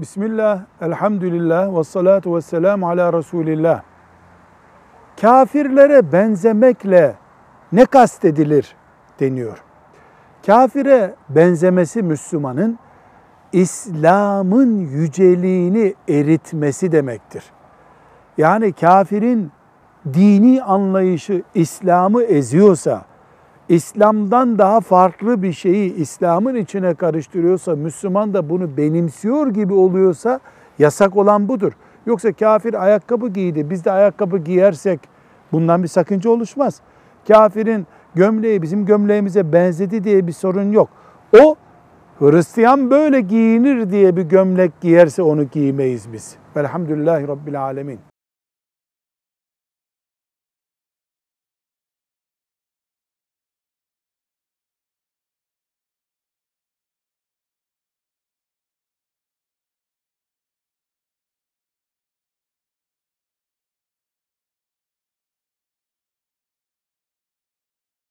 Bismillah, elhamdülillah ve salatu ve selamu ala Resulillah. Kafirlere benzemekle ne kastedilir deniyor. Kafire benzemesi Müslümanın İslam'ın yüceliğini eritmesi demektir. Yani kafirin dini anlayışı İslam'ı eziyorsa, İslam'dan daha farklı bir şeyi İslam'ın içine karıştırıyorsa, Müslüman da bunu benimsiyor gibi oluyorsa yasak olan budur. Yoksa kafir ayakkabı giydi, biz de ayakkabı giyersek bundan bir sakınca oluşmaz. Kafirin gömleği bizim gömleğimize benzedi diye bir sorun yok. O Hristiyan böyle giyinir diye bir gömlek giyerse onu giymeyiz biz. Velhamdülillahi Rabbil Alemin.